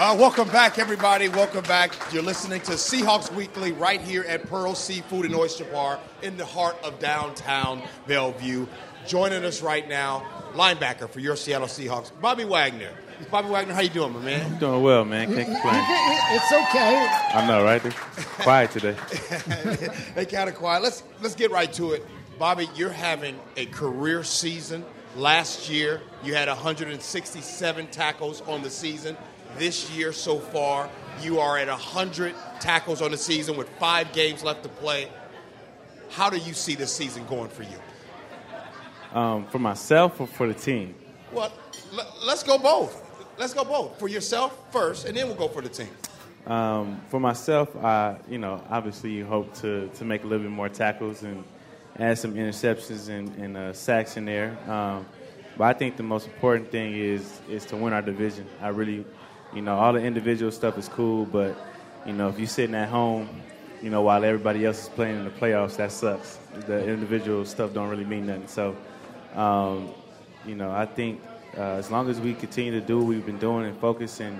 Uh, welcome back, everybody. Welcome back. You're listening to Seahawks Weekly right here at Pearl Seafood and Oyster Bar in the heart of downtown Bellevue. Joining us right now, linebacker for your Seattle Seahawks, Bobby Wagner. Bobby Wagner, how you doing, my man? I'm doing well, man. Can't complain. It's okay. I know, right? They're quiet today. they kind of quiet. Let's let's get right to it. Bobby, you're having a career season. Last year, you had 167 tackles on the season. This year so far, you are at 100 tackles on the season with five games left to play. How do you see this season going for you? Um, for myself or for the team? Well, l- let's go both. Let's go both. For yourself first, and then we'll go for the team. Um, for myself, I, you know, obviously you hope to, to make a little bit more tackles and add some interceptions and, and uh, sacks in there. Um, but I think the most important thing is is to win our division. I really, you know, all the individual stuff is cool, but you know, if you're sitting at home, you know, while everybody else is playing in the playoffs, that sucks. The individual stuff don't really mean nothing. So, um, you know, I think uh, as long as we continue to do what we've been doing and focus and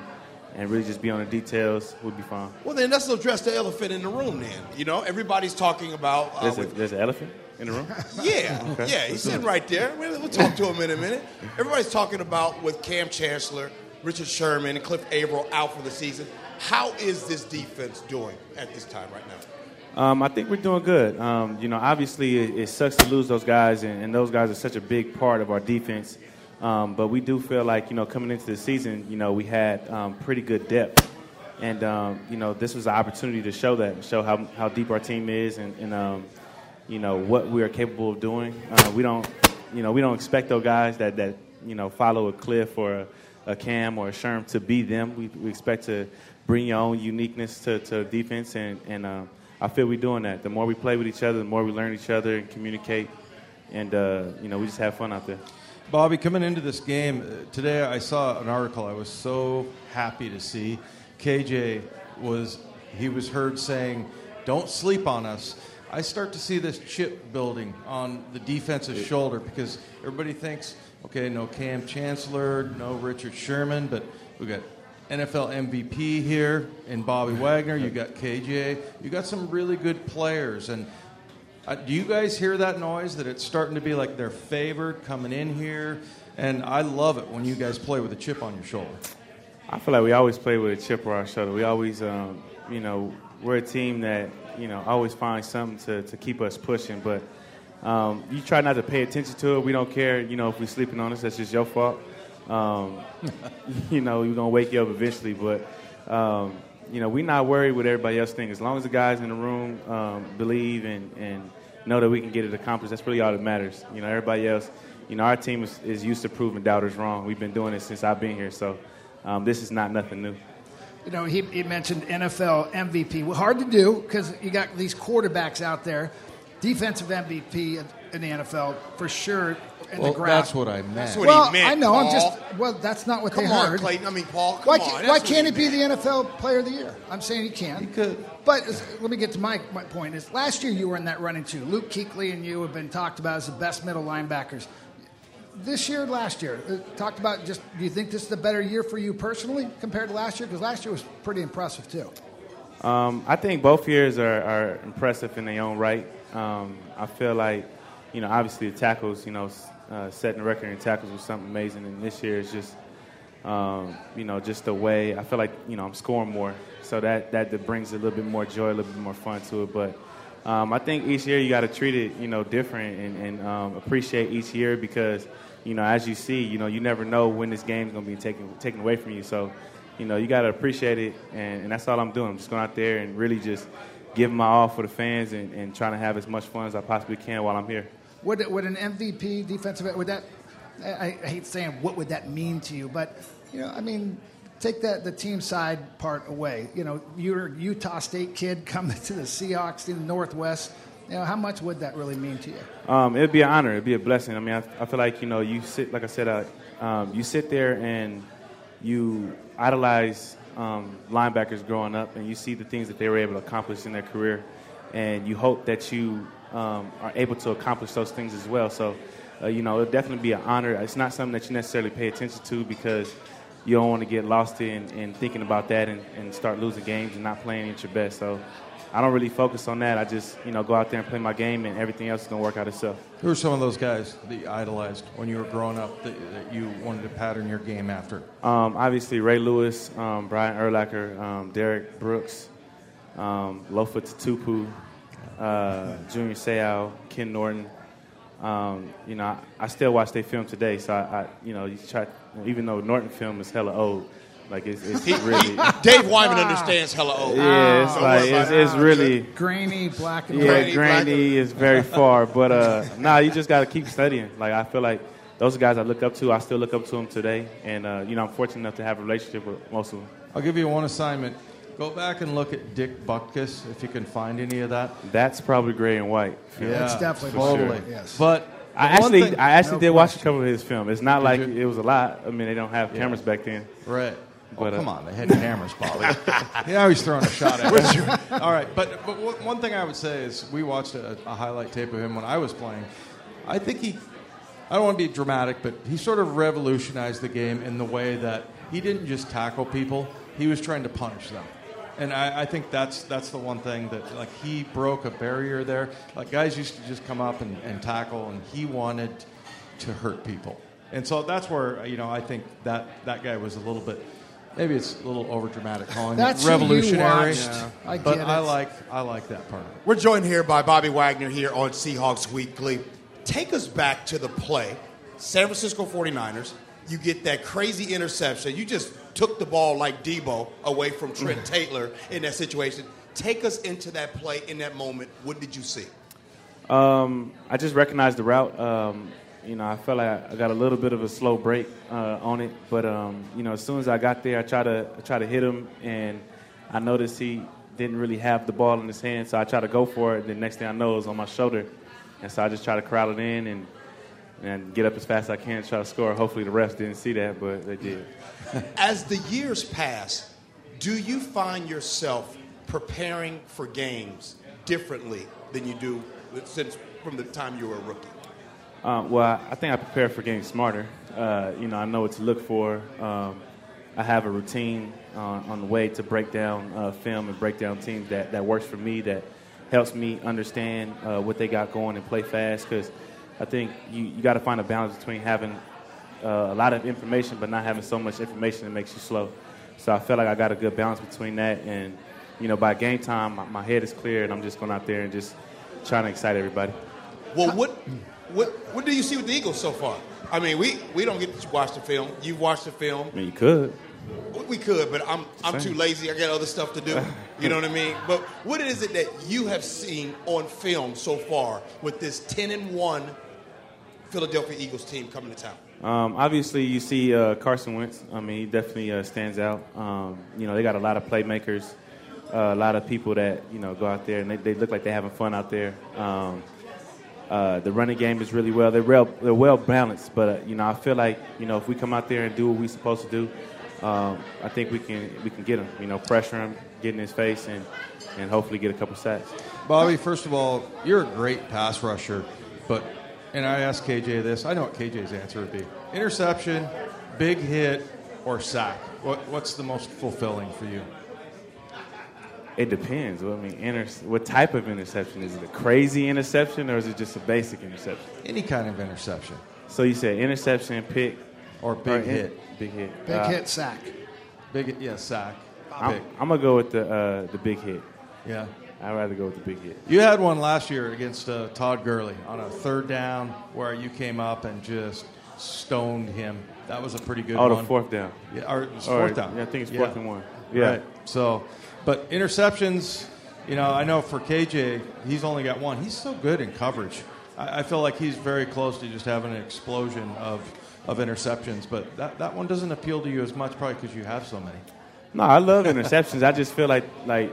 and really just be on the details, we'll be fine. Well, then let's address the elephant in the room. Then you know, everybody's talking about. Uh, There's, a, there's an elephant in the room. Yeah, Okay. yeah, he's sitting right there. We'll, we'll talk to him in a minute. Everybody's talking about with Kam Chancellor, Richard Sherman, and Cliff Avril out for the season. How is this defense doing at this time right now? Um, I think we're doing good. Um, you know, obviously it, it sucks to lose those guys, and, and those guys are such a big part of our defense. Um, but we do feel like you know coming into the season, you know, we had um, pretty good depth, and um, you know this was an opportunity to show that, show how how deep our team is, and, and um, you know what we are capable of doing. Uh, we don't, you know, we don't expect those guys that that you know follow a Cliff or a, a Kam or a Sherm to be them. We, we expect to bring your own uniqueness to, to defense, and and um, I feel we're doing that. The more we play with each other, the more we learn each other and communicate, and uh, you know we just have fun out there. Bobby, coming into this game uh, today, I saw an article I was so happy to see. KJ was he was heard saying, "Don't sleep on us." I start to see this chip building on the defensive shoulder because everybody thinks, okay, no Kam Chancellor, no Richard Sherman, but we've got NFL MVP here in Bobby Wagner. You got KJ. You got some really good players and. Uh, do you guys hear that noise that it's starting to be like they're favored coming in here? And I love it when you guys play with a chip on your shoulder. I feel like we always play with a chip on our shoulder. We always, um, you know, we're a team that, you know, always finds something to, to keep us pushing. But um, you try not to pay attention to it. We don't care, you know, if we're sleeping on us. That's just your fault. Um, you know, we're going to wake you up eventually. But, um, you know, we're not worried what everybody else thinks. As long as the guys in the room um, believe and, and know that we can get it accomplished, that's really all that matters. You know, everybody else, you know, our team is, is used to proving doubters wrong. We've been doing it since I've been here. So um, this is not nothing new. You know, he, he mentioned NFL MVP. Well, hard to do because you got these quarterbacks out there. Defensive MVP in the NFL for sure. In Well, the ground. that's what I meant. That's what well, he meant. I know. I'm just. Well, that's not what Come they on, heard. Clayton. I mean, Paul. Come why, on. why can't he it be meant. the NFL Player of the Year? I'm saying he can. He could. But is- let me get to my, my point. Is last year you were in that running too. Luke Kuechly and you have been talked about as the best middle linebackers. This year, last year, uh, talked about just. Do you think this is a better year for you personally compared to last year? Because last year was pretty impressive too. Um, I think both years are, are impressive in their own right. Um, I feel like, you know, obviously the tackles, you know, uh, setting the record in tackles was something amazing, and this year is just, um, you know, just the way I feel like, you know, I'm scoring more, so that that, brings a little bit more joy, a little bit more fun to it. But um, I think each year you got to treat it, you know, different and, and um, appreciate each year because, you know, as you see, you know, you never know when this game's gonna be taken taken away from you. So, you know, you got to appreciate it, and, and that's all I'm doing. I'm just going out there and really just giving my all for the fans and, and trying to have as much fun as I possibly can while I'm here. Would, would an MVP defensive would that? I, I hate saying what would that mean to you, but you know, I mean, take that the team side part away. You know, you're a Utah State kid coming to the Seahawks in the Northwest. You know, how much would that really mean to you? Um, it'd be an honor. It'd be a blessing. I mean, I, I feel like you know, you sit like I said, uh, um, you sit there and you idolize um, linebackers growing up, and you see the things that they were able to accomplish in their career, and you hope that you um, are able to accomplish those things as well. So, uh, you know, it'll definitely be an honor. It's not something that you necessarily pay attention to because you don't want to get lost in, in thinking about that and, and start losing games and not playing at your best. So I don't really focus on that. I just, you know, go out there and play my game, and everything else is going to work out itself. Who are some of those guys that you idolized when you were growing up that, that you wanted to pattern your game after? Um, obviously, Ray Lewis, um, Brian Urlacher, um, Derrick Brooks, um, Lofa Tatupu, uh, Junior Seau, Ken Norton. Um, you know, I, I, still watch their film today, so I, I you know, you try, even though Norton film is hella old, like it's, it's really. Dave Wyman understands hella old. Yeah, it's like it's, it's really grainy, black and yeah, white. grainy is very far, but uh, nah, you just got to keep studying. Like I feel like those guys I look up to, I still look up to them today, and uh, you know, I'm fortunate enough to have a relationship with most of them. I'll give you one assignment. Go back and look at Dick Butkus if you can find any of that. That's probably gray and white. Yeah, that's definitely totally. Sure. Yes. But I actually, thing, I actually no did question. watch a couple of his film. It's not Did like you? it was a lot. I mean, they don't have cameras back then. right. But, oh, uh, come on, they had cameras, Bobby. yeah, he's throwing a shot at you. All right, but but one one thing I would say is we watched a, a highlight tape of him when I was playing. I think he, I don't want to be dramatic, but he sort of revolutionized the game in the way that he didn't just tackle people; he was trying to punish them. And I, I think that's that's the one thing that like he broke a barrier there. Like guys used to just come up and, and tackle, and he wanted to hurt people. And so that's where you know I think that that guy was a little bit. Maybe it's a little over dramatic calling That's it who you revolutionary. Yeah. I but get I like I like that part. We're joined here by Bobby Wagner here on Seahawks Weekly. Take us back to the play. San Francisco 49ers, you get that crazy interception. You just took the ball like Debo away from Trent Taylor in that situation. Take us into that play in that moment. What did you see? Um, I just recognized the route. Um, you know, I felt like I got a little bit of a slow break uh, on it, but um, you know, as soon as I got there, I tried to I to hit him, and I noticed he didn't really have the ball in his hand, so I tried to go for it. And the next thing I know, it was on my shoulder, and so I just tried to corral it in and and get up as fast as I can to try to score. Hopefully, the refs didn't see that, but they did. As the years pass, do you find yourself preparing for games differently than you do since from the time you were a rookie? Uh, well, I think I prepare for getting smarter. Uh, you know, I know what to look for. Um, I have a routine on, on the way to break down uh, film and break down teams that, that works for me, that helps me understand uh, what they got going and play fast. Because I think you, you got to find a balance between having uh, a lot of information but not having so much information that makes you slow. So I feel like I got a good balance between that. And, you know, by game time, my, my head is clear and I'm just going out there and just trying to excite everybody. Well, what, what, what do you see with the Eagles so far? I mean, we, we don't get to watch the film. You've watched the film. I mean, you could. We could, but I'm, I'm too lazy. I got other stuff to do. You know what I mean? But what is it that you have seen on film so far with this 10 and 1 Philadelphia Eagles team coming to town? Um, obviously, you see uh, Carson Wentz. I mean, he definitely uh, stands out. Um, you know, they got a lot of playmakers, uh, a lot of people that you know go out there and they, they look like they're having fun out there. Um, uh, the running game is really well. They're well, they're well balanced, but uh, you know, I feel like you know if we come out there and do what we're supposed to do, um, I think we can we can get him. You know, pressure him, get in his face, and and hopefully get a couple sacks. Bobby, first of all, you're a great pass rusher, but and I asked KJ this. I know what KJ's answer would be: interception, big hit, or sack. What, what's the most fulfilling for you? It depends. Well, I mean, inter- what type of interception is it? A crazy interception or is it just a basic interception? Any kind of interception So you said interception, pick, or big or in- hit, big hit. Big Uh, hit sack. big hit, yeah, sack, I'm, pick, I'm gonna go with the uh, the big hit. yeah. I'd rather go with the big hit. You had one last year against uh, Todd Gurley on a third down where you came up and just stoned him. That was a pretty good Oh, one. the fourth down. Yeah, or it was Or- fourth down. yeah, I think it's fourth and one. Yeah. Right. So, but interceptions, you know, I know for KJ, he's only got one. He's so good in coverage. I, I feel like he's very close to just having an explosion of, of interceptions. But that, that one doesn't appeal to you as much, probably because you have so many. No, I love interceptions. I just feel like like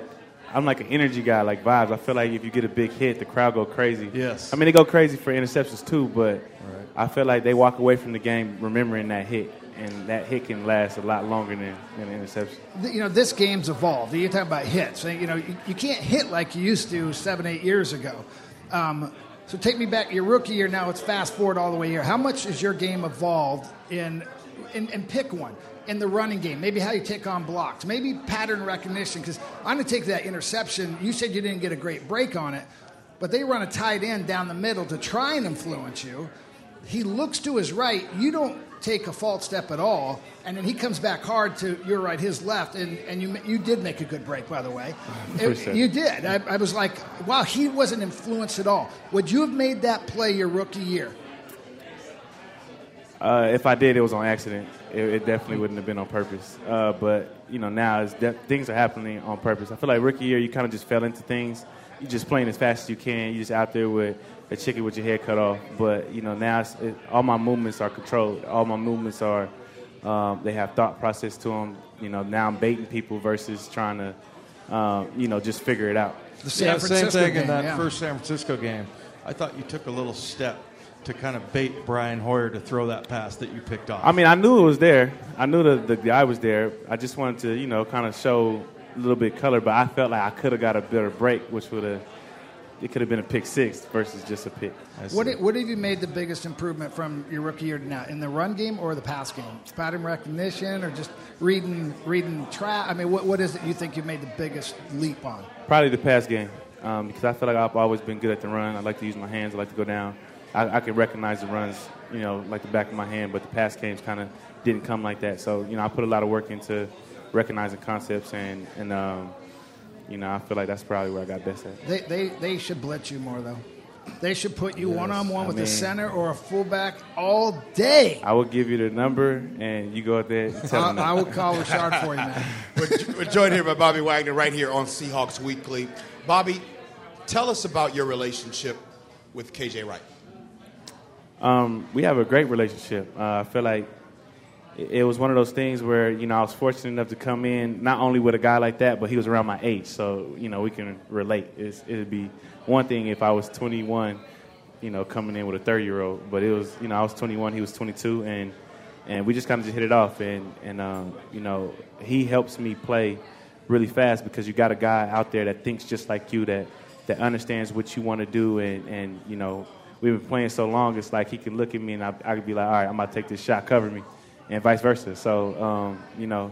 I'm like an energy guy, like vibes. I feel like if you get a big hit, the crowd go crazy. Yes. I mean, they go crazy for interceptions too, but I feel like they walk away from the game remembering that hit, and that hit can last a lot longer than, than an interception. You know, this game's evolved. You're talking about hits. You know, you, you can't hit like you used to seven, eight years ago. Um, so take me back. Your rookie year now. It's fast forward all the way here. How much has your game evolved in and, and pick one in the running game. Maybe how you take on blocks. Maybe pattern recognition. Because I'm going to take that interception. You said you didn't get a great break on it, but they run a tight end down the middle to try and influence you. He looks to his right. You don't take a false step at all, and then he comes back hard to your right, his left, and, and you you did make a good break, by the way. It- you did. I, I was like, wow, he wasn't influenced at all. Would you have made that play your rookie year? Uh, if I did, it was on accident. It, it definitely wouldn't have been on purpose. Uh, but you know, now it's de- things are happening on purpose. I feel like rookie year, you kind of just fell into things. You just playing as fast as you can. You're just out there with a chicken with your head cut off. But you know, now it's, it, all my movements are controlled. All my movements are um, they have thought process to them. You know, now I'm baiting people versus trying to, um, you know, just figure it out. The San yeah, Francisco same thing game, in that yeah. first San Francisco game. I thought you took a little step to kind of bait Brian Hoyer to throw that pass that you picked off. I mean, I knew it was there. I knew the, the guy was there. I just wanted to, you know, kind of show a little bit of color, but I felt like I could have got a better break, which would have, it could have been a pick six versus just a pick. What, i- what have you made the biggest improvement from your rookie year to now? In the run game or the pass game? Pattern recognition or just reading reading track? I mean, what, what is it you think you made the biggest leap on? Probably the pass game um, because I feel like I've always been good at the run. I like to use my hands. I like to go down. I, I can recognize the runs, you know, like the back of my hand. But the pass games kind of didn't come like that. So you know, I put a lot of work into recognizing concepts, and and um, you know, I feel like that's probably where I got best at. They, they, they should blitz you more, though. They should put you one on one I with a mean- center or a fullback all day. I will give you the number, and you go out there and tell them. I, that. I will call Richard for you, man. We're, we're joined here by Bobby Wagner right here on Seahawks Weekly. Bobby, tell us about your relationship with KJ Wright. Um, we have a great relationship. Uh, I feel like it was one of those things where you know I was fortunate enough to come in not only with a guy like that, but he was around my age, so you know we can relate. It's, it'd be one thing if I was 21, you know, coming in with a 30 year old, but it was you know I was 21, he was 22, and and we just kind of just hit it off, and and um, you know he helps me play really fast because you got a guy out there that thinks just like you that that understands what you want to do, and and you know we've been playing so long, it's like he can look at me and I, I could be like, all right, I'm to take this shot, cover me, and vice versa. So, um, you know,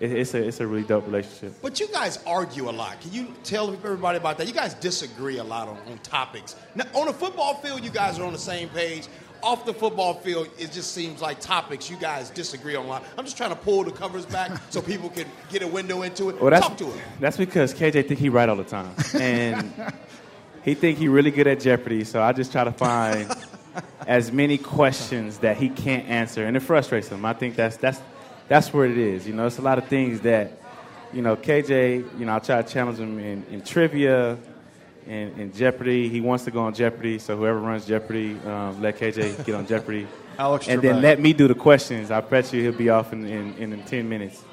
it, it's a it's a really dope relationship. But you guys argue a lot. Can you tell everybody about that? You guys disagree a lot on, on topics. Now, on the football field, you guys are on the same page. Off the football field, it just seems like topics you guys disagree on a lot. I'm just trying to pull the covers back so people can get a window into it. Well, that's Talk to it. that's because KJ think he right all the time, and he think he really good at Jeopardy. So I just try to find as many questions that he can't answer, and it frustrates him. I think that's that's that's where it is. You know, it's a lot of things that you know KJ. You know, I try to challenge him in, in trivia. In, in Jeopardy, he wants to go on Jeopardy. So whoever runs Jeopardy, um, let KJ get on Jeopardy, Alex and Trebek. then let me do the questions. I bet you he'll be off in, in, in, in ten minutes.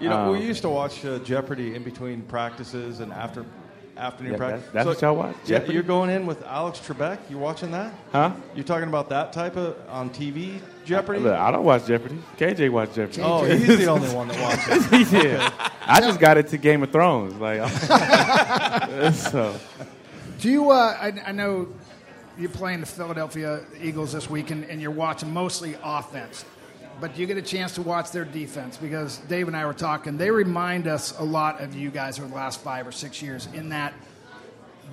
You know, Um, we used to watch uh, Jeopardy in between practices and after afternoon Yeah, practice. that- that's what y'all watch, Yeah, Jeopardy? you're going in with Alex Trebek. You watching that? Huh? You're talking about that type of on TV Jeopardy? Look, I don't watch Jeopardy. KJ watch Jeopardy. oh, he's the only one that watches. yeah. I just got into Game of Thrones. Like, so Do you? Uh, I, I know you're playing the Philadelphia Eagles this week, and, and you're watching mostly offense. But you get a chance to watch their defense because Dave and I were talking. They remind us a lot of you guys over the last five or six years in that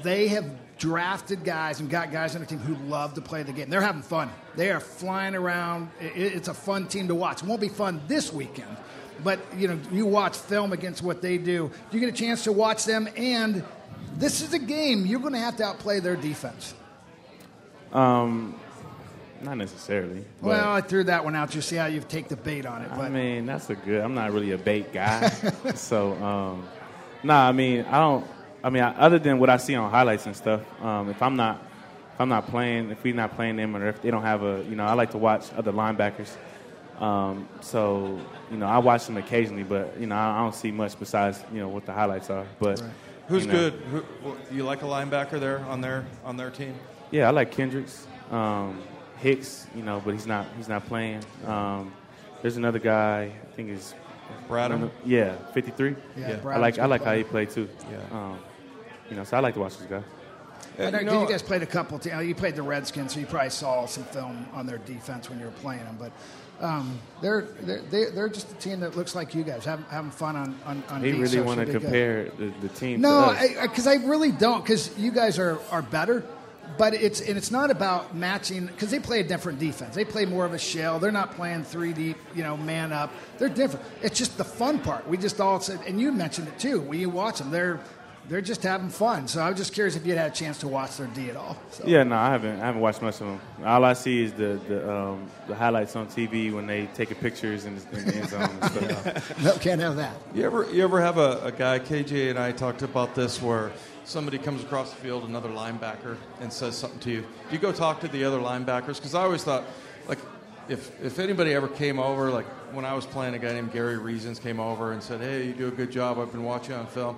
they have drafted guys and got guys on their team who love to play the game. They're having fun. They are flying around. It's a fun team to watch. It won't be fun this weekend, but you know, you watch film against what they do. You get a chance to watch them, and this is a game you're going to have to outplay their defense. Um, not necessarily. Well, I threw that one out just to see how you take the bait on it. I mean, that's a good. I'm not really a bait guy, so um, nah. I mean, I don't. I mean, I, other than what I see on highlights and stuff, um, if I'm not, if I'm not playing, if we're not playing them, or if they don't have a, you know, I like to watch other linebackers. Um, so you know, I watch them occasionally, but you know, I, I don't see much besides you know what the highlights are. But Who's you know. good? Who, you like a linebacker there on their on their team? Yeah, I like Kendricks, um, Hicks, you know, but he's not he's not playing. Um, there's another guy, I think is Bradham? Yeah, 53. Yeah, I like I good like how he played too. Yeah. Um, you know, so I like to watch this guy. I know, you know- you guys played a couple. Te- you played the Redskins, so you probably saw some film on their defense when you were playing them. But um, they're, they're they're they're just a team that looks like you guys, having, having fun on on. on He D, really so want to should be good. compare the, the team. No, to us. because I, really don't. Because you guys are, are better, but it's and it's not about matching. Because they play a different defense. They play more of a shell. They're not playing three deep, you know, man up. They're different. It's just the fun part. We just all said, and you mentioned it too. When you watch them, they're they're just having fun. So I was just curious if you had a chance to watch their D at all. So. Yeah, no, I haven't. I haven't watched much of them. All I see is the the, um, the highlights on TV when they taking pictures in, the- in the end zone. And stuff. No, can't have that. You ever you ever have a, a guy KJ and I talked about this where somebody comes across the field, another linebacker, and says something to you. Do you go talk to the other linebackers? Because I always thought, like, if if anybody ever came over, like when I was playing, a guy named Gary Reasons came over and said, "Hey, you do a good job. I've been watching on film."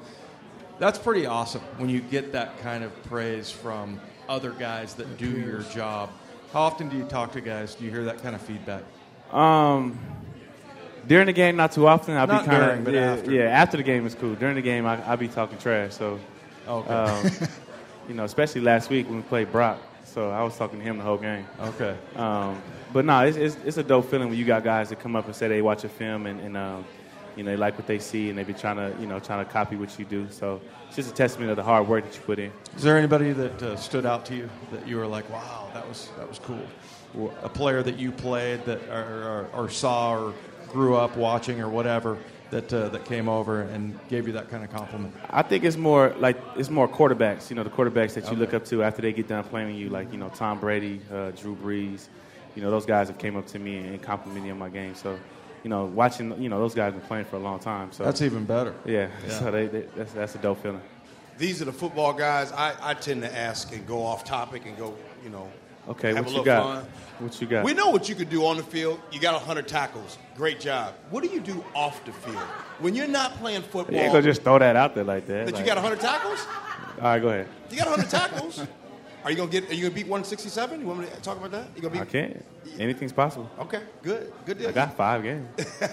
That's pretty awesome when you get that kind of praise from other guys that do your job. How often do you talk to guys? Do you hear that kind of feedback? Um, during the game, not too often. I'll Not be kind of but yeah, after. yeah. After the game is cool. During the game, I, I'll be talking trash. So, Okay. um, you know, especially last week when we played Brock. So I was talking to him the whole game. okay. Um, but no, it's, it's, it's a dope feeling when you got guys that come up and say they watch a film and, and um, you know, they like what they see and they be trying to, you know, trying to copy what you do. So it's just a testament of the hard work that you put in. Is there anybody that uh, stood out to you that you were like, wow, that was that was cool? A player that you played that or, or, or saw or grew up watching or whatever that uh, that came over and gave you that kind of compliment. I think it's more like it's more quarterbacks. You know, the quarterbacks that you look up to after they get done playing you, like you know Tom Brady, uh, Drew Brees. You know, those guys have came up to me and complimented me on my game. So, you know, watching, you know, those guys been playing for a long time. So That's even better. yeah. Yeah. So they, they, that's that's a dope feeling. These are the football guys. I, I tend to ask and go off topic and go, you know, Okay, have what a you got? fun. What you got? We know what you could do on the field. You got 100 tackles. Great job. What do you do off the field? When you're not playing football, You ain't gonna just throw that out there like that. that like- you got 100 tackles? All right, go ahead. You got 100 tackles. Are you gonna get? Are you gonna beat 167? You want me to talk about that? You gonna beat? I can't. Anything's possible. Okay, good, good deal. I got five games.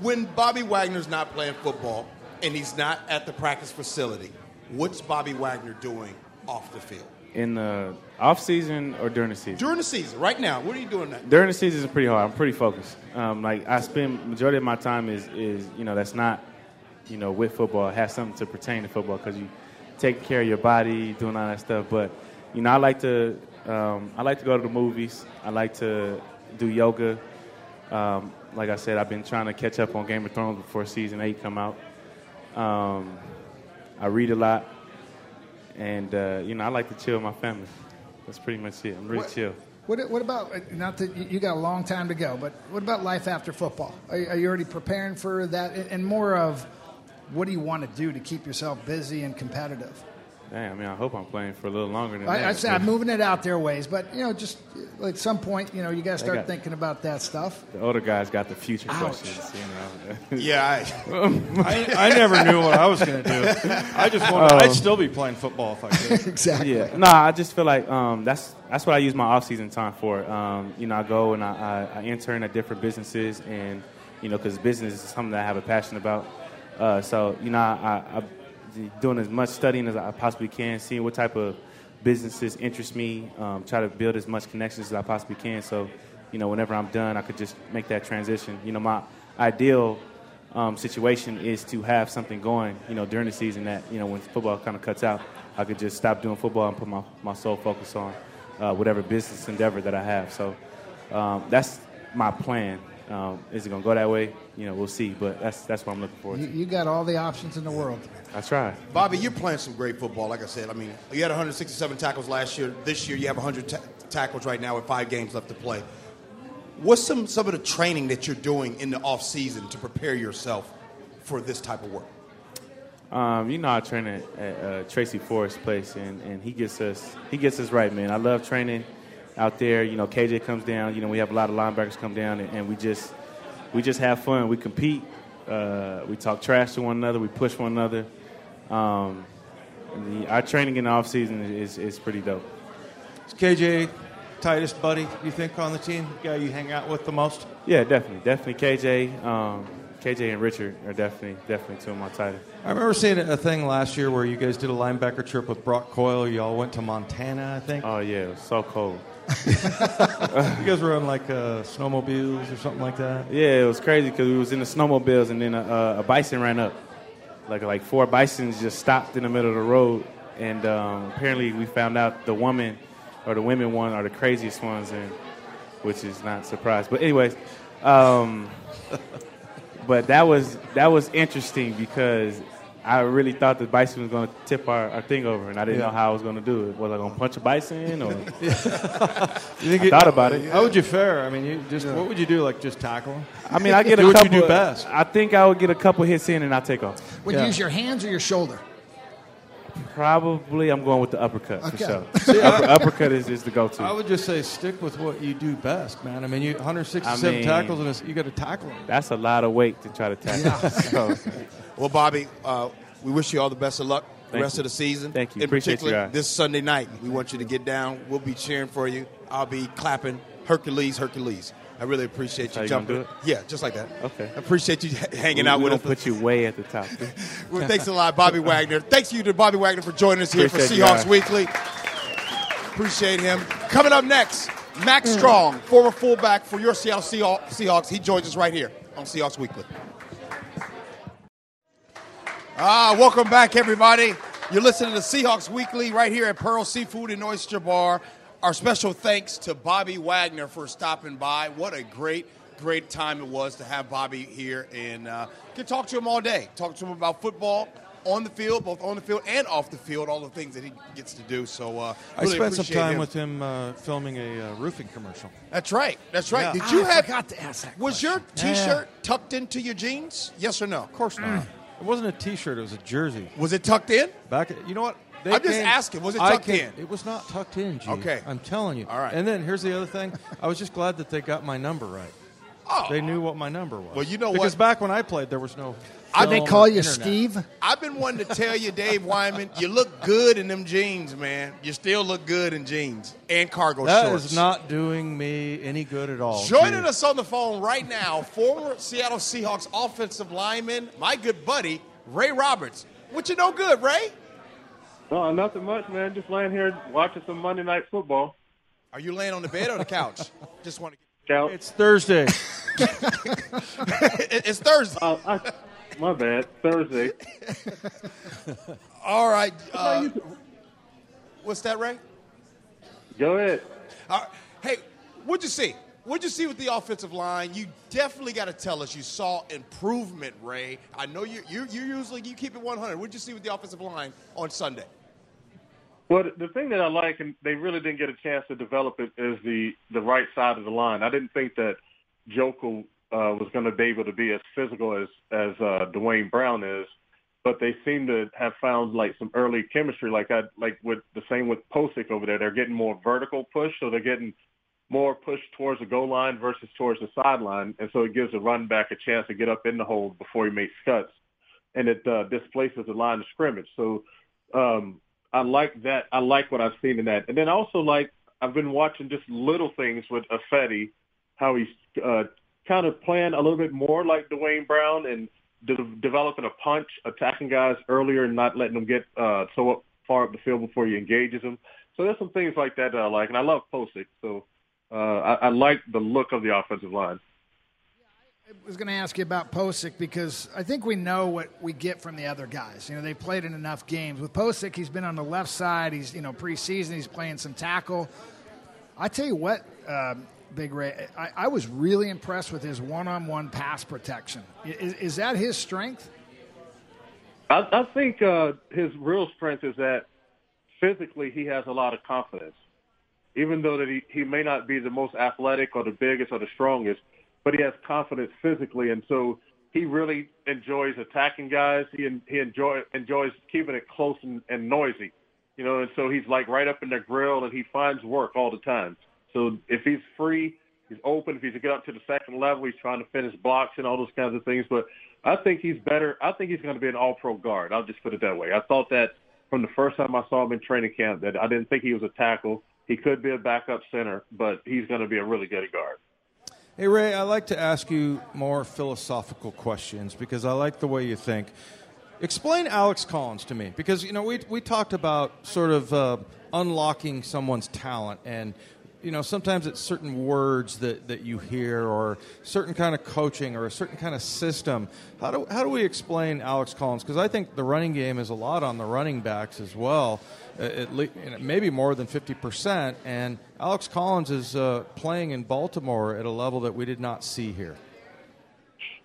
When Bobby Wagner's not playing football and he's not at the practice facility, what's Bobby Wagner doing off the field In the off season or during the season? during the season? Right now, what are you doing? Now? during the season is pretty hard. I'm pretty focused. Um, like I spend majority of my time is is you know that's not you know with football. It has something to pertain to football because you take care of your body, doing all that stuff. But you know I like to um, I like to go to the movies. I like to do yoga. Um, like I said, I've been trying to catch up on Game of Thrones before season eight come out. Um, I read a lot, and uh, you know I like to chill with my family. That's pretty much it. I'm really What- chill. What, what about, uh, not that you got a long time to go, but what about life after football? Are, you- are you already preparing for that? And more of, what do you want to do to keep yourself busy and competitive? Dang, I mean, I hope I'm playing for a little longer than I, that. I say I'm moving it out there ways, but, you know, just at some point, you know, you got to start got- thinking about that stuff. The older guys got the future Ouch. questions, you know. Yeah, I, I, I never knew what I was going to do. I just wanted, I'd still be playing football if I could. exactly. yeah. No, I just feel like um, that's that's what I use my off season time for. Um, you know, I go and I, I, I intern at different businesses, and you know, because business is something that I have a passion about. Uh, so you know, I, I, I'm doing as much studying as I possibly can, seeing what type of businesses interest me, um, try to build as much connections as I possibly can. So, you know, whenever I'm done, I could just make that transition. You know, my ideal um, situation is to have something going, you know, during the season that, you know, when football kind of cuts out, I could just stop doing football and put my, my sole focus on uh, whatever business endeavor that I have. So um, that's my plan. Um, is it going to go that way? You know, we'll see. But that's that's what I'm looking forward You, to. you got all the options in the world. I try. Bobby, you're playing some great football. Like I said, I mean, you had 167 tackles last year. This year, you have 100 ta- tackles right now with five games left to play. What's some some of the training that you're doing in the off season to prepare yourself for this type of work? Um, you know, I train at, at uh, Tracy Forrest's place, and, and he gets us he gets us right, man. I love training out there. You know, KJ comes down. You know, we have a lot of linebackers come down, and, and we just we just have fun. We compete. Uh, we talk trash to one another. We push one another. Um, the, our training in the off season is, is pretty dope. Is KJ tightest buddy, you think, on the team? Guy you hang out with the most? Yeah, definitely, definitely KJ. Um, KJ and Richard are definitely definitely two of my tight ends. I remember seeing a thing last year where you guys did a linebacker trip with Brock Coyle. You all went to Montana, I think. Oh yeah, it was so cold. you guys were on like uh, snowmobiles or something like that. Yeah, it was crazy because we was in the snowmobiles and then a, a, bison ran up. Like like four bisons just stopped in the middle of the road, and um, apparently we found out the woman or the women one are the craziest ones, and which is not surprised. But anyways, um, but that was that was interesting because I really thought the bison was going to tip our, our thing over, and I didn't yeah. know how I was going to do it. Was I going to punch a bison, or? you think I thought about it. How would you fare? I mean, you just yeah. what would you do? Like just tackle him? I mean, I get do a couple. What you do best. I think I would get a couple hits in, and I take off. Would yeah. you use your hands or your shoulder? Probably, I'm going with the uppercut okay. for sure. See, Upper, uppercut is, is the go-to. I would just say stick with what you do best, man. I mean, you 167 I mean, tackles and you got to tackle them. That's a lot of weight to try to tackle. Yeah. so. Well, Bobby, uh, we wish you all the best of luck the rest you. of the season. Thank you. In Appreciate particular, this Sunday night, we want you to get down. We'll be cheering for you. I'll be clapping Hercules, Hercules. I really appreciate you jumping. Yeah, just like that. Okay. I appreciate you hanging we, out we with us. put you way at the top. well, thanks a lot, Bobby Wagner. Thanks you to Bobby Wagner for joining us here appreciate for Seahawks Weekly. Appreciate him. Coming up next, Mack Strong, former fullback for your Seattle Seahawks. He joins us right here on Seahawks Weekly. Ah, welcome back, everybody. You're listening to Seahawks Weekly right here at Pearl Seafood and Oyster Bar. Our special thanks to Bobby Wagner for stopping by. What a great, great time it was to have Bobby here and uh, can talk to him all day. Talk to him about football on the field, both on the field and off the field, all the things that he gets to do. So uh, really I spent some time him. with him uh, filming a uh, roofing commercial. That's right. That's right. Yeah. Did you I have? Got to ask that. Was question. your T-shirt yeah. tucked into your jeans? Yes or no? Of course not. It wasn't a T-shirt. It was a jersey. Was it tucked in? Back. You know what? They I'm just asking. Was it tucked in? It was not tucked in. G. Okay. I'm telling you. All right. And then here's the other thing. I was just glad that they got my number right. Oh. They knew what my number was. Well, you know because what? Because back when I played, there was no. Did they call you internet. Steve? I've been wanting to tell you, Dave Wyman, you look good in them jeans, man. You still look good in jeans and cargo that shorts. That is not doing me any good at all. Joining us on the phone right now, former Seattle Seahawks offensive lineman, my good buddy, Ray Roberts. What you know good, Ray? No, nothing much, man. Just laying here watching some Monday Night Football. Are you laying on the bed or the couch? Just want to get couch. It's Thursday. it's Thursday. Uh, I, my bad. Thursday. All right. Uh, what's that, Ray? Go ahead. Uh, hey, what'd you see? What'd you see with the offensive line? You definitely got to tell us you saw improvement, Ray. I know you you you usually you keep it 100. What'd you see with the offensive line on Sunday? Well, the thing that I like, and they really didn't get a chance to develop it, is the the right side of the line. I didn't think that Joeckel uh, was going to be able to be as physical as as uh, Duane Brown is, but they seem to have found like some early chemistry, like I like with the same with Pocic over there. They're getting more vertical push, so they're getting more push towards the goal line versus towards the sideline, and so it gives the run back a chance to get up in the hole before he makes cuts, and it uh, displaces the line of scrimmage. So um, I like that. I like what I've seen in that, and then also like I've been watching just little things with Ifedi, how he's uh, kind of playing a little bit more like Duane Brown and de- developing a punch, attacking guys earlier, and not letting them get uh, so up, far up the field before he engages them. So there's some things like that that I like, and I love Pocic. So uh, I, I like the look of the offensive line. Was going to ask you about Pocic because I think we know what we get from the other guys. You know, they played in enough games. With Pocic, he's been on the left side. He's, you know, preseason, he's playing some tackle. I tell you what, um, Big Ray, I, I, was really impressed with his one on one pass protection. Is, is, that his strength? I, I think uh, his real strength is that physically he has a lot of confidence even though that he, he may not be the most athletic or the biggest or the strongest, but he has confidence physically, and so he really enjoys attacking guys. He he enjoy enjoys keeping it close and, and noisy, you know, and so he's like right up in their grill, and he finds work all the time. So if he's free, he's open. If he's get up to the second level, he's trying to finish blocks and all those kinds of things. But I think he's better. I think he's going to be an All-Pro guard. I'll just put it that way. I thought that from the first time I saw him in training camp that I didn't think he was a tackle. He could be a backup center, but he's going to be a really good guard. Hey, Ray, I like to ask you more philosophical questions because I like the way you think. Explain Alex Collins to me because, you know, we, we talked about sort of uh, unlocking someone's talent and you know sometimes it's certain words that, that you hear or certain kind of coaching or a certain kind of system. How do, how do we explain alex collins? Because i think the running game is a lot on the running backs as well at least, maybe more than 50% and alex collins is uh, playing in baltimore at a level that we did not see here.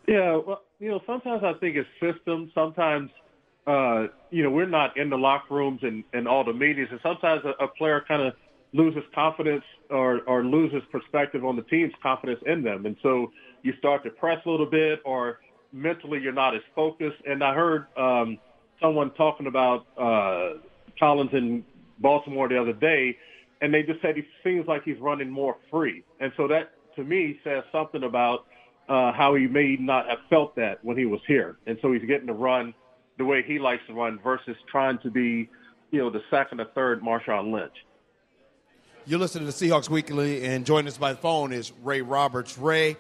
Yeah well you know sometimes i think it's system sometimes uh, you know we're not in the locker rooms and, and all the meetings and sometimes a, a player kind of loses confidence or, or loses perspective on the team's confidence in them. And so you start to press a little bit or mentally you're not as focused. And I heard um, someone talking about uh, Collins in Baltimore the other day, and they just said he seems like he's running more free. And so that, to me, says something about uh, how he may not have felt that when he was here. And so he's getting to run the way he likes to run versus trying to be, you know, the second or third Marshawn Lynch. You're listening to the Seahawks Weekly, and joining us by phone is Ray Roberts. Ray,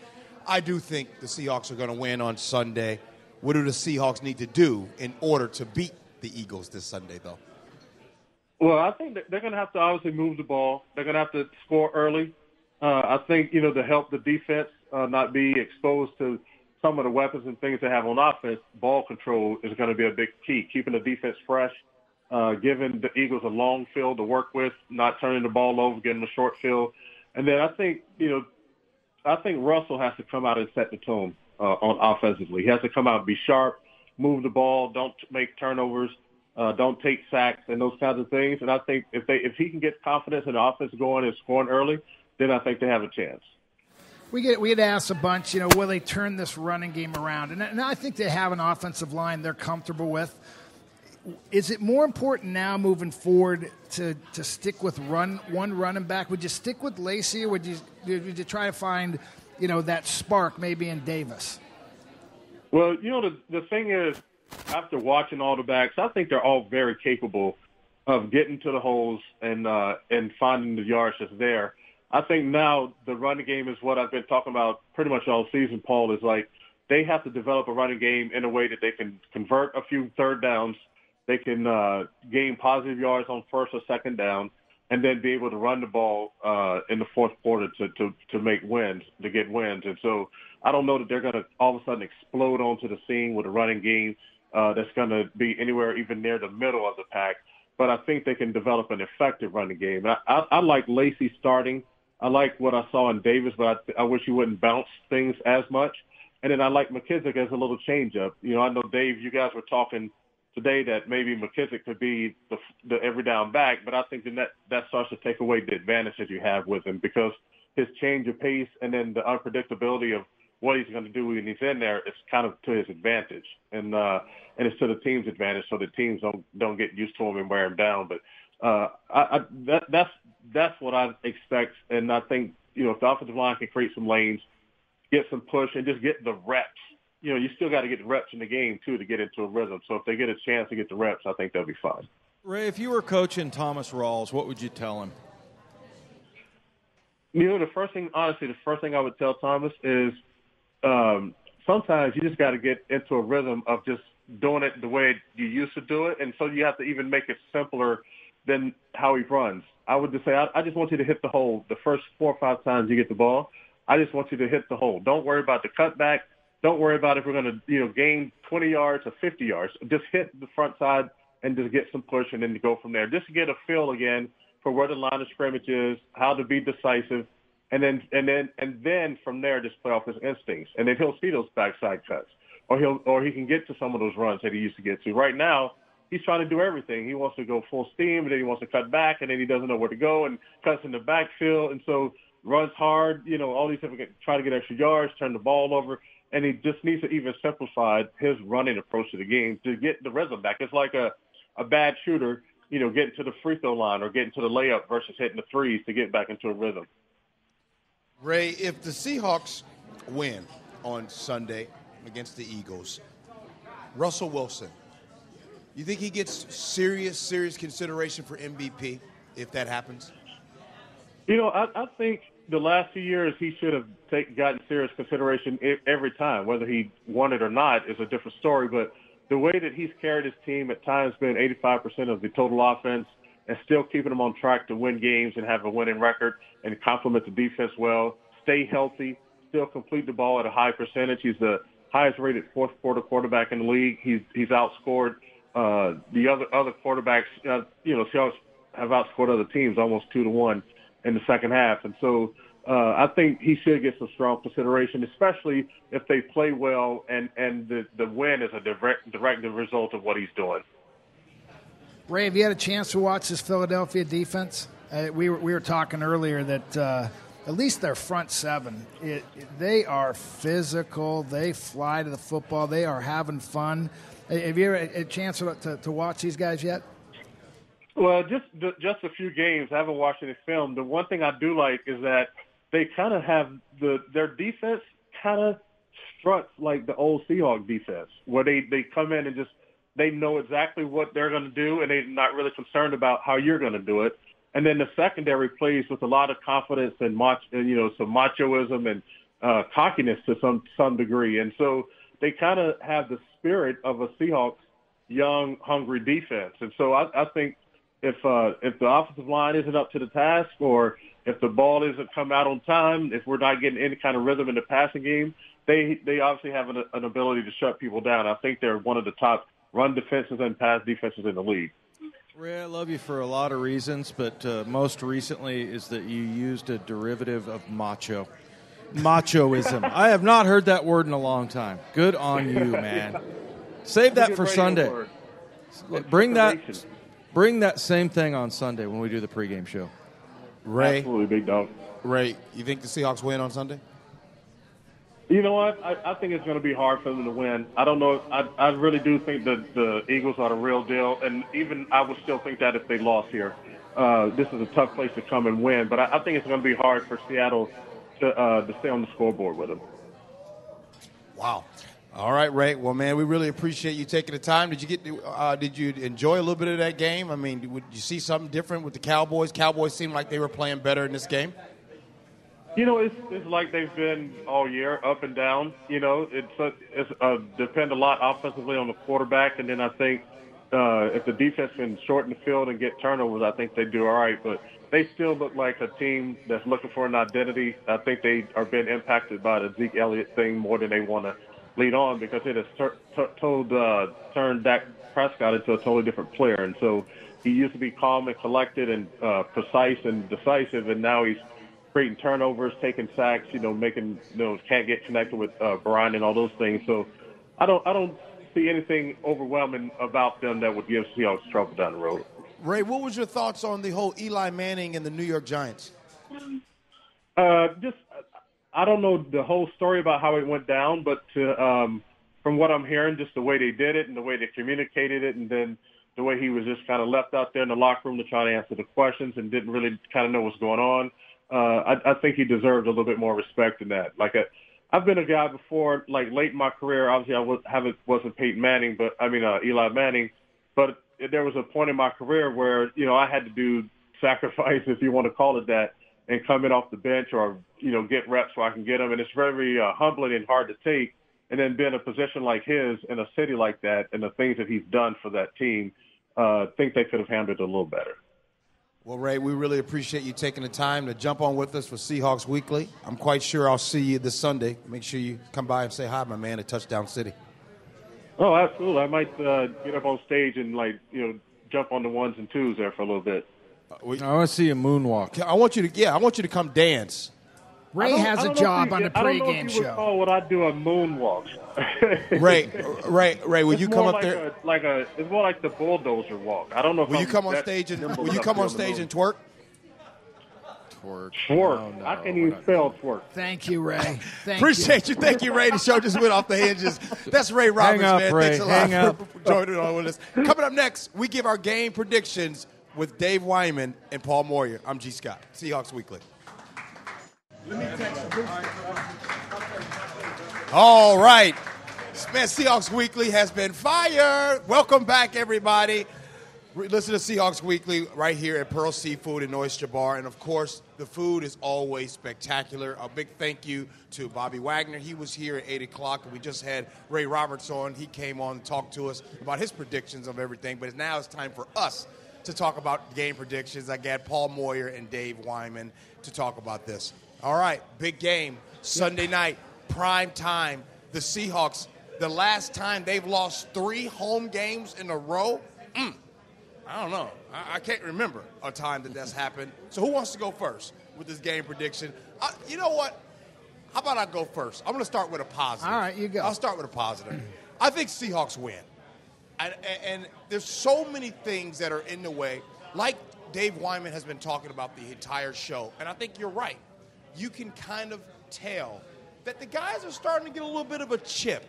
I do think the Seahawks are going to win on Sunday. What do the Seahawks need to do in order to beat the Eagles this Sunday, though? Well, I think they're going to have to obviously move the ball. They're going to have to score early. Uh, I think, you know, to help the defense uh, not be exposed to some of the weapons and things they have on offense, ball control is going to be a big key, keeping the defense fresh uh, giving the Eagles a long field to work with, not turning the ball over, getting a short field. And then I think, you know, I think Russell has to come out and set the tone uh, on offensively. He has to come out and be sharp, move the ball, don't make turnovers, uh, don't take sacks and those kinds of things. And I think if they if he can get confidence in the offense going and scoring early, then I think they have a chance. We get we get asked a bunch, you know, will they turn this running game around? And, and I think they have an offensive line they're comfortable with is it more important now moving forward to, to stick with run one running back? Would you stick with Lacy, or would you would you try to find you know that spark maybe in Davis? Well, you know the the thing is, after watching all the backs, I think they're all very capable of getting to the holes and uh, and finding the yards that's there. I think now the running game is what I've been talking about pretty much all season. Paul is like they have to develop a running game in a way that they can convert a few third downs they can uh, gain positive yards on first or second down, and then be able to run the ball uh, in the fourth quarter to, to to make wins, to get wins. And so I don't know that they're going to all of a sudden explode onto the scene with a running game uh, that's going to be anywhere even near the middle of the pack. But I think they can develop an effective running game. I, I, I like Lacy starting. I like what I saw in Davis, but I, I wish he wouldn't bounce things as much. And then I like McKissic as a little changeup. You know, I know Dave, you guys were talking today that maybe McKissic could be the, the every down back, but I think that that starts to take away the advantage that you have with him because his change of pace and then the unpredictability of what he's going to do when he's in there is kind of to his advantage, and uh, and it's to the team's advantage, so the teams don't don't get used to him and wear him down. But uh, I, I, that that's that's what I expect, and I think you know if the offensive line can create some lanes, get some push, and just get the reps you know, you still got to get reps in the game too to get into a rhythm. So if they get a chance to get the reps, I think they'll be fine. Ray, if you were coaching Thomas Rawls, what would you tell him? You know, the first thing, honestly, the first thing I would tell Thomas is um, sometimes you just got to get into a rhythm of just doing it the way you used to do it, and so you have to even make it simpler than how he runs. I would just say, I, I just want you to hit the hole the first four or five times you get the ball. I just want you to hit the hole. Don't worry about the cutback don't worry about if we're going to, you know, gain 20 yards or 50 yards. Just hit the front side and just get some push and then go from there. Just get a feel again for where the line of scrimmage is, how to be decisive, and then and then and then from there just play off his instincts. And then he'll see those backside cuts, or he'll or he can get to some of those runs that he used to get to. Right now, he's trying to do everything. He wants to go full steam, and then he wants to cut back, and then he doesn't know where to go, and cuts in the backfield, and so runs hard. You know, all these different try to get extra yards, turn the ball over and he just needs to even simplify his running approach to the game to get the rhythm back. It's like a, a bad shooter, you know, getting to the free throw line or getting to the layup versus hitting the threes to get back into a rhythm. Ray, if the Seahawks win on Sunday against the Eagles, Russell Wilson, you think he gets serious, serious consideration for MVP if that happens? You know, I, I think the last few years he should have take, gotten serious consideration every time. Whether he won it or not is a different story. But the way that he's carried his team at times been 85% of the total offense and still keeping them on track to win games and have a winning record and complement the defense well, stay healthy, still complete the ball at a high percentage. He's the highest rated fourth quarter quarterback in the league. He's he's outscored uh, the other other quarterbacks. Uh, you know, Seahawks have outscored other teams almost two to one in the second half, and so uh, I think he should get some strong consideration, especially if they play well and and the the win is a direct direct result of what he's doing. Ray, have you had a chance to watch this Philadelphia defense? Uh, we were we were talking earlier that uh, at least their front seven, it, it, they are physical. They fly to the football. They are having fun. Have you ever a chance to, to, to watch these guys yet? Well, just just a few games. I haven't watched any film. The one thing I do like is that they kind of have the their defense kind of struts like the old Seahawk defense, where they they come in and just they know exactly what they're going to do, and they're not really concerned about how you're going to do it. And then the secondary plays with a lot of confidence and macho, you know, some machoism and uh, cockiness to some some degree. And so they kind of have the spirit of a Seahawks young, hungry defense. And so I, I think if uh, if the offensive line isn't up to the task, or if the ball isn't come out on time, if we're not getting any kind of rhythm in the passing game, they they obviously have an, an ability to shut people down. I think they're one of the top run defenses and pass defenses in the league. Ray, I love you for a lot of reasons, but uh, most recently is that you used a derivative of macho. Machoism. I have not heard that word in a long time. Good on you, man. Save that for Sunday. Bring that bring that same thing on Sunday when we do the pregame show. Ray, absolutely big dog. Ray, you think the Seahawks win on Sunday? You know what? I, I think it's going to be hard for them to win. I don't know. I, I really do think that the Eagles are the real deal, and even I would still think that if they lost here, uh, this is a tough place to come and win. But I, I think it's going to be hard for Seattle to uh, to stay on the scoreboard with them. Wow. All right, Ray. Well, man, we really appreciate you taking the time. Did you get? Uh, did you enjoy a little bit of that game? I mean, did you see something different with the Cowboys? Cowboys seemed like they were playing better in this game. You know, it's it's like they've been all year, up and down. You know, it's a, it's a, depend a lot offensively on the quarterback, and then I think uh, if the defense can shorten the field and get turnovers, I think they do all right. But they still look like a team that's looking for an identity. I think they are being impacted by the Zeke Elliott thing more than they want to lead on because it has told uh, turned Dak Prescott into a totally different player, and so he used to be calm and collected and uh, precise and decisive, and now he's creating turnovers, taking sacks, you know, making you know can't get connected with uh, Brian and all those things. So I don't I don't see anything overwhelming about them that would give Seahawks trouble down the road. Ray, what was your thoughts on the whole Eli Manning and the New York Giants? Uh, just I don't know the whole story about how it went down, but to, um, from what I'm hearing, just the way they did it and the way they communicated it, and then the way he was just kind of left out there in the locker room to try to answer the questions and didn't really kind of know what's going on uh, I, I think he deserved a little bit more respect than that. Like, a, I've been a guy before, like late in my career. Obviously, I was, haven't wasn't Peyton Manning, but I mean uh, Eli Manning. But there was a point in my career where you know I had to do sacrifice, if you want to call it that, and come in off the bench or you know get reps so I can get them. And it's very uh, humbling and hard to take. And then being a position like his in a city like that, and the things that he's done for that team, uh, think they could have handled it a little better. Well, Ray, we really appreciate you taking the time to jump on with us for Seahawks Weekly. I'm quite sure I'll see you this Sunday. Make sure you come by and say hi, my man, at Touchdown City. Oh, absolutely. I might uh, get up on stage and like you know jump on the ones and twos there for a little bit. Uh, we, I want to see a moonwalk. I want you to yeah, I want you to come dance. Ray has a job on the pregame show. Oh, would I do a moonwalk? Ray, Ray, Ray, will it's you come up like there? A, like a, it's more like the bulldozer walk. I don't know. If will I'm you come on stage and will you come on stage and twerk? Twerk. Twerk. No, no, I can even spell twerk. Thank you, Ray. Thank Appreciate you. you. Thank you, Ray. The show just went off the hinges. That's Ray Roberts, up, man. Ray. Thanks a Hang lot up. for joining on with us. Coming up next, we give our game predictions with Dave Wyman and Paul Moyer. I'm Gee Scott. Seahawks Weekly. All right. Man, Seahawks Weekly has been fired. Welcome back, everybody. Listen to Seahawks Weekly right here at Pearl Seafood and Oyster Bar. And of course, the food is always spectacular. A big thank you to Bobby Wagner. He was here at 8 o'clock. We just had Ray Roberts on. He came on and talked to us about his predictions of everything. But now it's time for us to talk about game predictions. I got Paul Moyer and Dave Wyman to talk about this. All right, big game. Sunday night, prime time. The Seahawks, the last time they've lost three home games in a row. Mm I don't know. I, I, can't remember a time that that's happened. So who wants to go first with this game prediction? Uh, you know what? How about I go first? I'm going to start with a positive. All right, you go. I'll start with a positive. I think Seahawks win. And, and, there's so many things that are in the way, like Dave Wyman has been talking about the entire show. And I think you're right. You can kind of tell that the guys are starting to get a little bit of a chip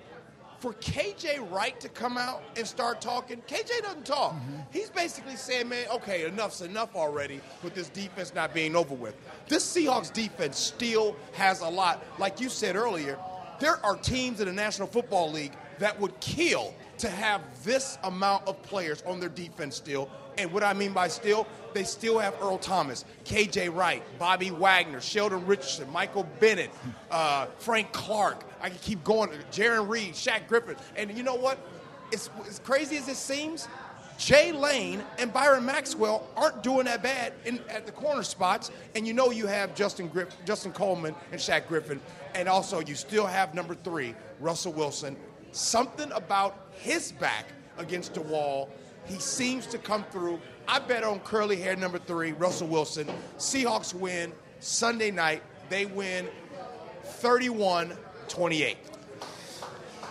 for KJ Wright to come out and start talking, KJ doesn't talk. Mm-hmm. He's basically saying, man, okay, enough's enough already with this defense not being over with. This Seahawks defense still has a lot. Like you said earlier, there are teams in the National Football League that would kill to have this amount of players on their defense still. And what I mean by still, they still have Earl Thomas, KJ Wright, Bobby Wagner, Sheldon Richardson, Michael Bennett, uh, Frank Clark. I can keep going. Jarran Reed, Shaq Griffin. And you know what? It's, as crazy as it seems, Jay Lane and Byron Maxwell aren't doing that bad in, at the corner spots. And you know you have Justin, Griff, Justin Coleman and Shaq Griffin. And also you still have number three, Russell Wilson. Something about his back against the wall. He seems to come through. I bet on curly hair number three, Russell Wilson. Seahawks win Sunday night. They win 31 28.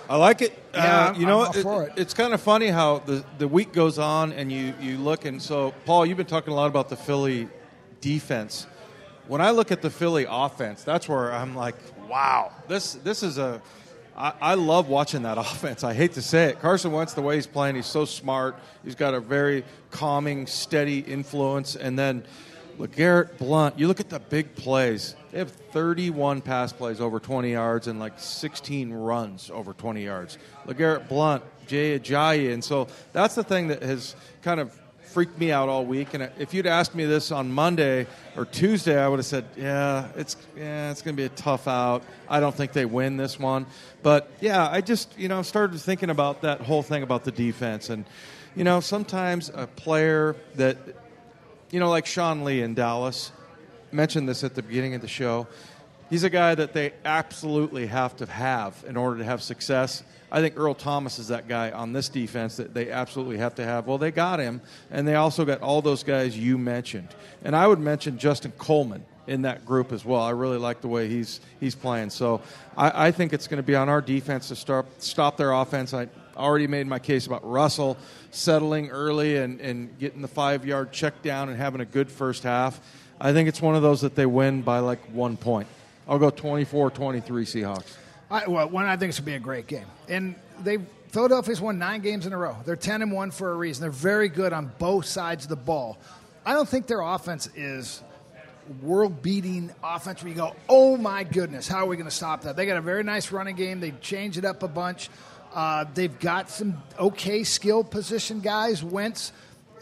I like it. Yeah, uh, you know, it, it. it's kind of funny how the, the week goes on and you, you look. And so, Paul, you've been talking a lot about the Philly defense. When I look at the Philly offense, that's where I'm like, wow, this, this is a. I, I love watching that offense. I hate to say it. Carson Wentz, the way he's playing, he's so smart. He's got a very calming, steady influence. And then LeGarrette Blunt, you look at the big plays. They have 31 pass plays over 20 yards and like 16 runs over 20 yards. LeGarrette Blunt, Jay Ajayi. And so that's the thing that has kind of freaked me out all week. And if you'd asked me this on Monday or Tuesday, I would have said, "Yeah, it's yeah, it's going to be a tough out. I don't think they win this one." But yeah, I just you know started thinking about that whole thing about the defense, and you know sometimes a player that you know, like Sean Lee in Dallas, mentioned this at the beginning of the show. He's a guy that they absolutely have to have in order to have success. I think Earl Thomas is that guy on this defense that they absolutely have to have. Well, they got him, and they also got all those guys you mentioned. And I would mention Justin Coleman in that group as well. I really like the way he's he's playing. So I, I think it's going to be on our defense to start stop their offense. I already made my case about Russell settling early and, and getting the five yard check down and having a good first half. I think it's one of those that they win by like one point. I'll go 24 23 Seahawks. I, well, one, I think it's going to be a great game. And they Philadelphia's won nine games in a row. They're 10 and 1 for a reason. They're very good on both sides of the ball. I don't think their offense is world beating offense where you go, oh my goodness, how are we going to stop that? They got a very nice running game. They change it up a bunch. Uh, they've got some okay skill position guys. Wentz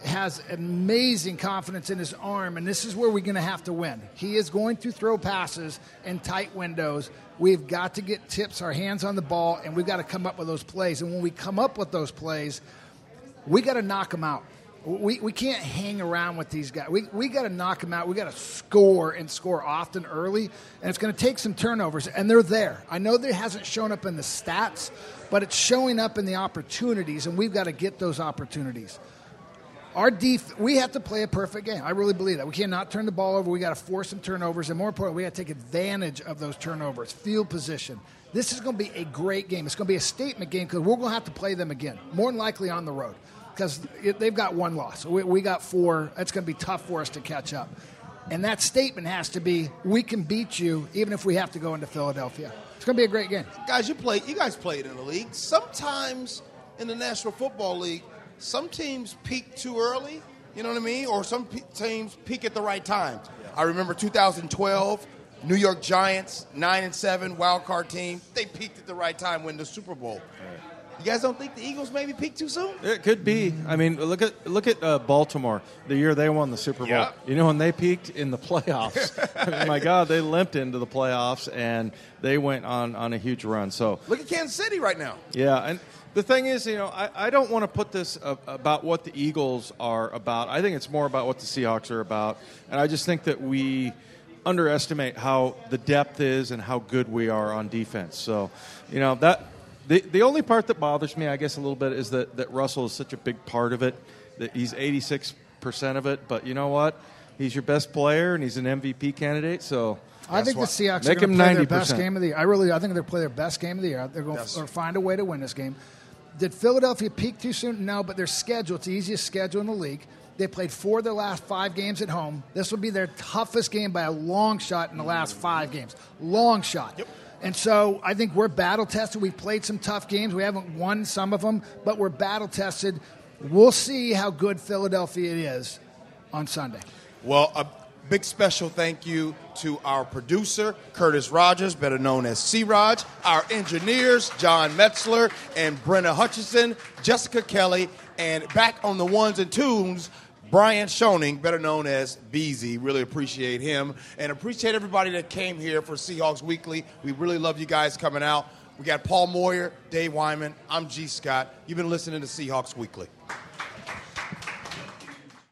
has amazing confidence in his arm, and this is where we're going to have to win. He is going to throw passes in tight windows. We've got to get tips, our hands on the ball, and we've got to come up with those plays. And when we come up with those plays, we got to knock them out. We, we can't hang around with these guys. We, we got to knock them out. We got to score and score often early, and it's going to take some turnovers, and they're there. I know that hasn't shown up in the stats, but it's showing up in the opportunities, and we've got to get those opportunities. Our def- we have to play a perfect game. I really believe that. We cannot turn the ball over. We got to force some turnovers, and more importantly, we got to take advantage of those turnovers. Field position. This is going to be a great game. It's going to be a statement game because we're going to have to play them again, more than likely on the road, because they've got one loss. We, we got four. It's going to be tough for us to catch up. And that statement has to be: we can beat you, even if we have to go into Philadelphia. It's going to be a great game. Guys, you play. You guys played in the league. Sometimes in the National Football League, some teams peak too early. You know what I mean? Or some pe- teams peak at the right time. I remember 2012, New York Giants, nine and seven, wild card team. They peaked at the right time, win the Super Bowl. You guys don't think the Eagles maybe peaked too soon? It could be. I mean, look at look at uh, Baltimore. The year they won the Super Bowl. Yeah. You know when they peaked in the playoffs. I mean, my God, they limped into the playoffs and they went on on a huge run. So Look at Kansas City right now. yeah, and the thing is, you know, I, I don't want to put this uh, about what the Eagles are about. I think it's more about what the Seahawks are about, and I just think that we underestimate how the depth is and how good we are on defense. So, you know, that the the only part that bothers me, I guess, a little bit is that that Russell is such a big part of it. That he's eighty six percent of it, but you know what? He's your best player, and he's an MVP candidate. So. I think the Seahawks Make are going him to play their best game of the year. I really, I think they're play their best game of the year. They're going Yes. to find a way to win this game. Did Philadelphia peak too soon? No, but their schedule, it's the easiest schedule in the league. They played four of their last five games at home. This will be their toughest game by a long shot in the last five games. Long shot. Yep. And so I think we're battle tested. We've played some tough games. We haven't won some of them, but we're battle tested. We'll see how good Philadelphia is on Sunday. Well, a big special thank you to our producer, Curtis Rogers, better known as C. Raj, our engineers, John Metzler and Brenna Hutchison, Jessica Kelly, and back on the ones and twos, Brian Schoening, better known as Beezy. Really appreciate him and appreciate everybody that came here for Seahawks Weekly. We really love you guys coming out. We got Paul Moyer, Dave Wyman. I'm Gee Scott. You've been listening to Seahawks Weekly.